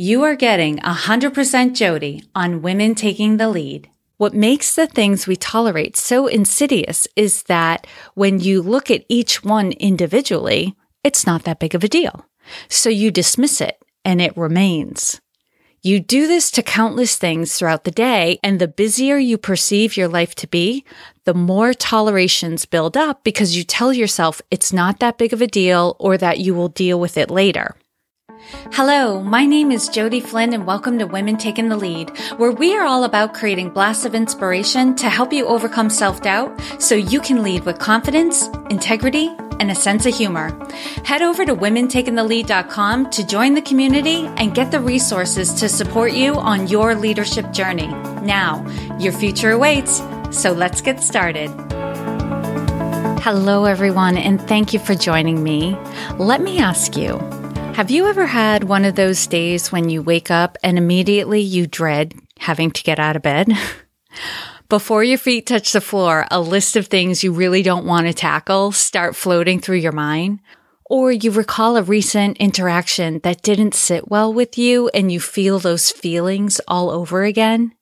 You are getting 100% Jodi on Women Taking the Lead. What makes the things we tolerate so insidious is that when you look at each one individually, it's not that big of a deal. So you dismiss it and it remains. You do this to countless things throughout the day, and the busier you perceive your life to be, the more tolerations build up because you tell yourself it's not that big of a deal or that you will deal with it later. Hello, my name is Jodi Flynn and welcome to Women Taking the Lead, where we are all about creating blasts of inspiration to help you overcome self-doubt so you can lead with confidence, integrity, and a sense of humor. Head over to womentakingthelead.com to join the community and get the resources to support you on your leadership journey. Now, your future awaits, so let's get started. Hello, everyone, and thank you for joining me. Let me ask you, have you ever had one of those days when you wake up and immediately you dread having to get out of bed? Before your feet touch the floor, a list of things you really don't want to tackle start floating through your mind. Or you recall a recent interaction that didn't sit well with you and you feel those feelings all over again.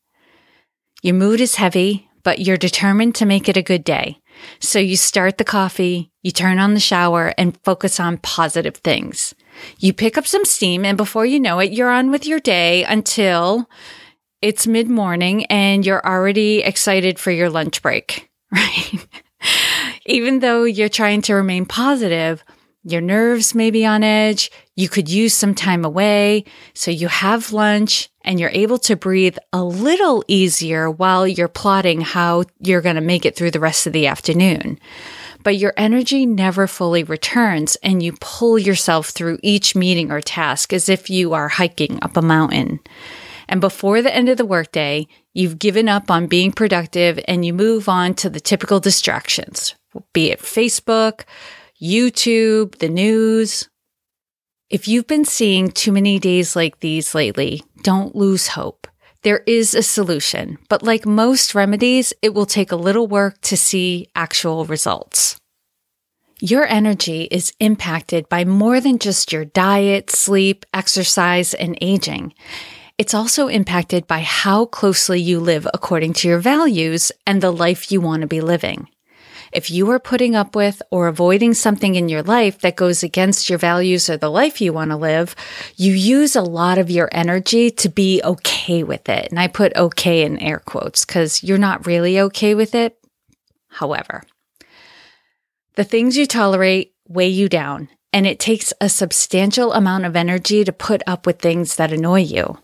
Your mood is heavy, but you're determined to make it a good day. So you start the coffee, you turn on the shower and focus on positive things. You pick up some steam, and before you know it, you're on with your day until it's mid morning and you're already excited for your lunch break, right? Even though you're trying to remain positive, your nerves may be on edge. You could use some time away. So you have lunch and you're able to breathe a little easier while you're plotting how you're going to make it through the rest of the afternoon but your energy never fully returns and you pull yourself through each meeting or task as if you are hiking up a mountain. And before the end of the workday, you've given up on being productive and you move on to the typical distractions, be it Facebook, YouTube, the news. If you've been seeing too many days like these lately, don't lose hope. There is a solution, but like most remedies, it will take a little work to see actual results. Your energy is impacted by more than just your diet, sleep, exercise, and aging. It's also impacted by how closely you live according to your values and the life you want to be living. If you are putting up with or avoiding something in your life that goes against your values or the life you want to live, you use a lot of your energy to be okay with it. And I put okay in air quotes because you're not really okay with it. However, the things you tolerate weigh you down, and it takes a substantial amount of energy to put up with things that annoy you.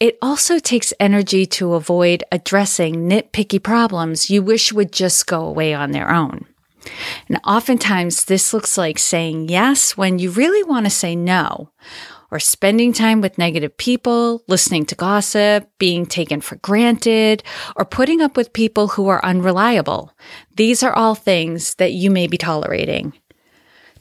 It also takes energy to avoid addressing nitpicky problems you wish would just go away on their own. And oftentimes this looks like saying yes when you really want to say no, or spending time with negative people, listening to gossip, being taken for granted, or putting up with people who are unreliable. These are all things that you may be tolerating.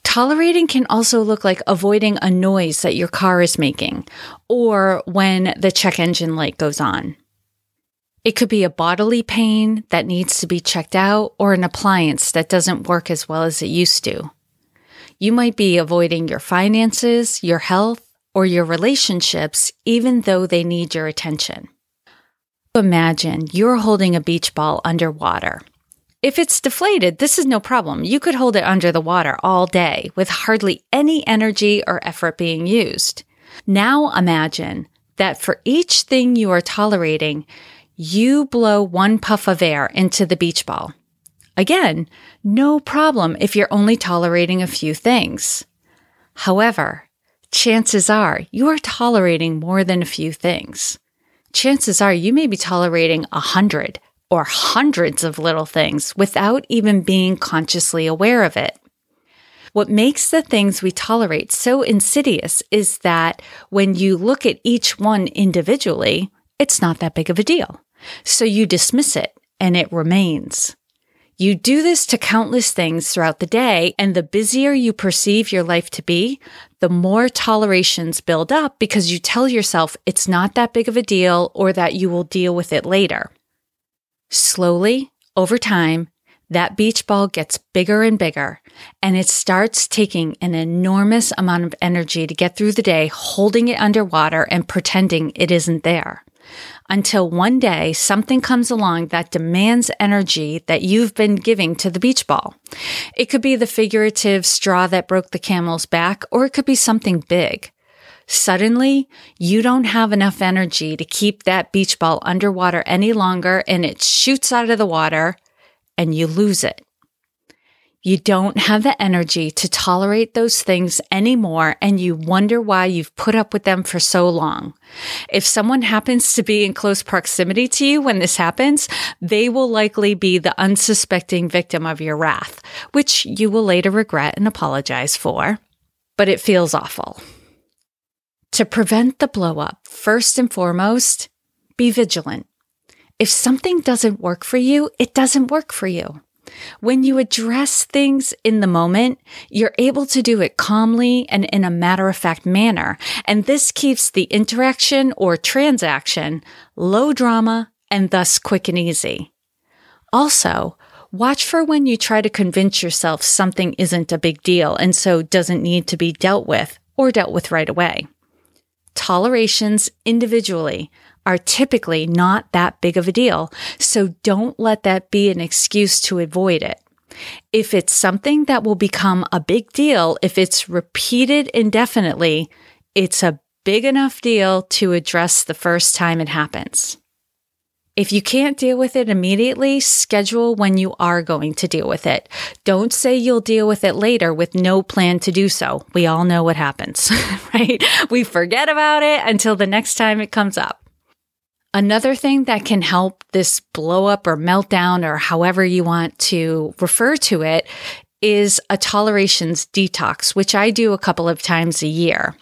Tolerating can also look like avoiding a noise that your car is making or when the check engine light goes on. It could be a bodily pain that needs to be checked out or an appliance that doesn't work as well as it used to. You might be avoiding your finances, your health, or your relationships, even though they need your attention. Imagine you're holding a beach ball underwater if it's deflated, this is no problem. You could hold it under the water all day with hardly any energy or effort being used. Now imagine that for each thing you are tolerating, you blow one puff of air into the beach ball. Again, no problem if you're only tolerating a few things. However, chances are you are tolerating more than a few things. Chances are you may be tolerating a hundred, or hundreds of little things without even being consciously aware of it. What makes the things we tolerate so insidious is that when you look at each one individually, it's not that big of a deal. So you dismiss it and it remains. You do this to countless things throughout the day, and the busier you perceive your life to be, the more tolerations build up because you tell yourself it's not that big of a deal or that you will deal with it later. Slowly, over time, that beach ball gets bigger and bigger, and it starts taking an enormous amount of energy to get through the day, holding it underwater and pretending it isn't there. Until one day something comes along that demands energy that you've been giving to the beach ball. It could be the figurative straw that broke the camel's back, or it could be something big. Suddenly, you don't have enough energy to keep that beach ball underwater any longer and it shoots out of the water and you lose it. You don't have the energy to tolerate those things anymore, and you wonder why you've put up with them for so long. If someone happens to be in close proximity to you when this happens, they will likely be the unsuspecting victim of your wrath, which you will later regret and apologize for. But it feels awful. To prevent the blowup, first and foremost, be vigilant. If something doesn't work for you, it doesn't work for you. When you address things in the moment, you're able to do it calmly and in a matter of fact manner. And this keeps the interaction or transaction low drama and thus quick and easy. Also, watch for when you try to convince yourself something isn't a big deal and so doesn't need to be dealt with or dealt with right away. Tolerations individually are typically not that big of a deal. So don't let that be an excuse to avoid it. If it's something that will become a big deal, if it's repeated indefinitely, it's a big enough deal to address the first time it happens. If you can't deal with it immediately, schedule when you are going to deal with it. Don't say you'll deal with it later with no plan to do so. We all know what happens, right? We forget about it until the next time it comes up. Another thing that can help this blow up or meltdown or however you want to refer to it is a tolerations detox, which I do a couple of times a year.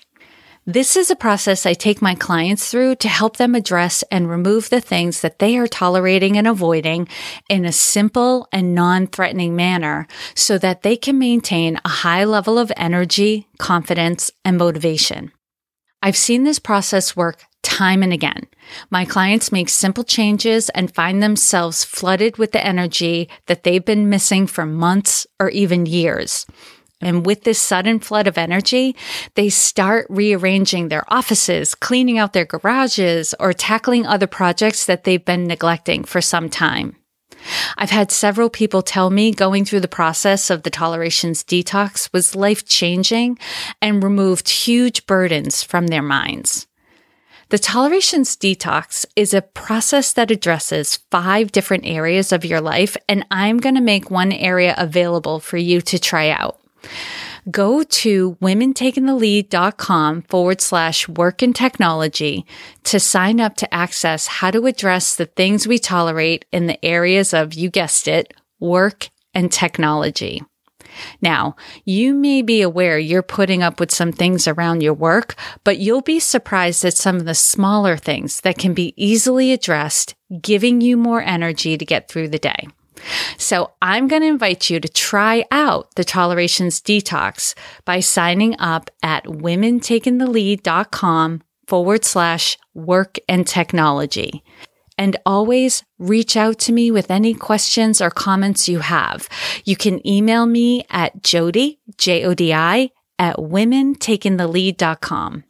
This is a process I take my clients through to help them address and remove the things that they are tolerating and avoiding in a simple and non threatening manner so that they can maintain a high level of energy, confidence, and motivation. I've seen this process work time and again. My clients make simple changes and find themselves flooded with the energy that they've been missing for months or even years. And with this sudden flood of energy, they start rearranging their offices, cleaning out their garages, or tackling other projects that they've been neglecting for some time. I've had several people tell me going through the process of the tolerations detox was life changing and removed huge burdens from their minds. The tolerations detox is a process that addresses five different areas of your life, and I'm going to make one area available for you to try out. Go to womentakingthelead.com forward slash work and technology to sign up to access how to address the things we tolerate in the areas of, you guessed it, work and technology. Now, you may be aware you're putting up with some things around your work, but you'll be surprised at some of the smaller things that can be easily addressed, giving you more energy to get through the day. So I'm going to invite you to try out the tolerations detox by signing up at womentakingthelead.com forward slash work and technology. And always reach out to me with any questions or comments you have. You can email me at Jodi, J-O-D-I, at womentakingthelead.com.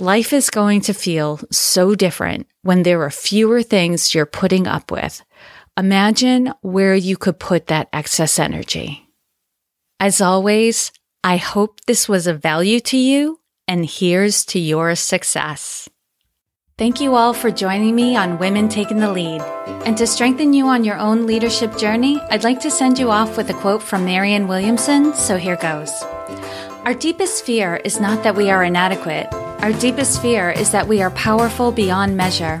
Life is going to feel so different when there are fewer things you're putting up with. Imagine where you could put that excess energy. As always, I hope this was of value to you, and here's to your success. Thank you all for joining me on Women Taking the Lead. And to strengthen you on your own leadership journey, I'd like to send you off with a quote from Marianne Williamson, so here goes. Our deepest fear is not that we are inadequate. Our deepest fear is that we are powerful beyond measure.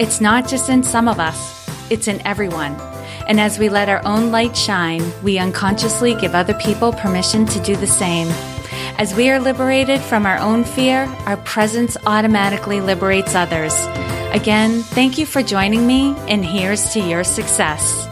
It's not just in some of us, it's in everyone. And as we let our own light shine, we unconsciously give other people permission to do the same. As we are liberated from our own fear, our presence automatically liberates others. Again, thank you for joining me, and here's to your success.